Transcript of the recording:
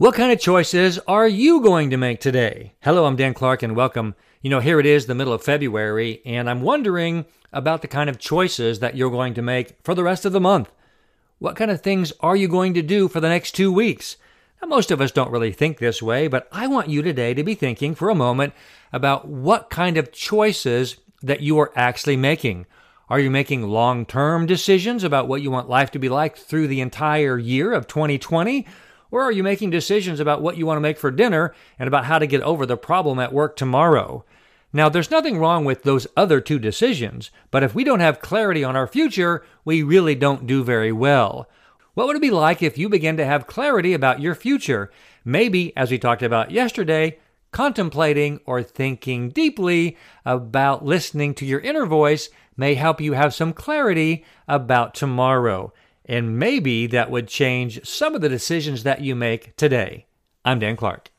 What kind of choices are you going to make today? Hello, I'm Dan Clark and welcome. You know, here it is, the middle of February, and I'm wondering about the kind of choices that you're going to make for the rest of the month. What kind of things are you going to do for the next two weeks? Now, most of us don't really think this way, but I want you today to be thinking for a moment about what kind of choices that you are actually making. Are you making long term decisions about what you want life to be like through the entire year of 2020? Or are you making decisions about what you want to make for dinner and about how to get over the problem at work tomorrow? Now, there's nothing wrong with those other two decisions, but if we don't have clarity on our future, we really don't do very well. What would it be like if you began to have clarity about your future? Maybe, as we talked about yesterday, contemplating or thinking deeply about listening to your inner voice may help you have some clarity about tomorrow. And maybe that would change some of the decisions that you make today. I'm Dan Clark.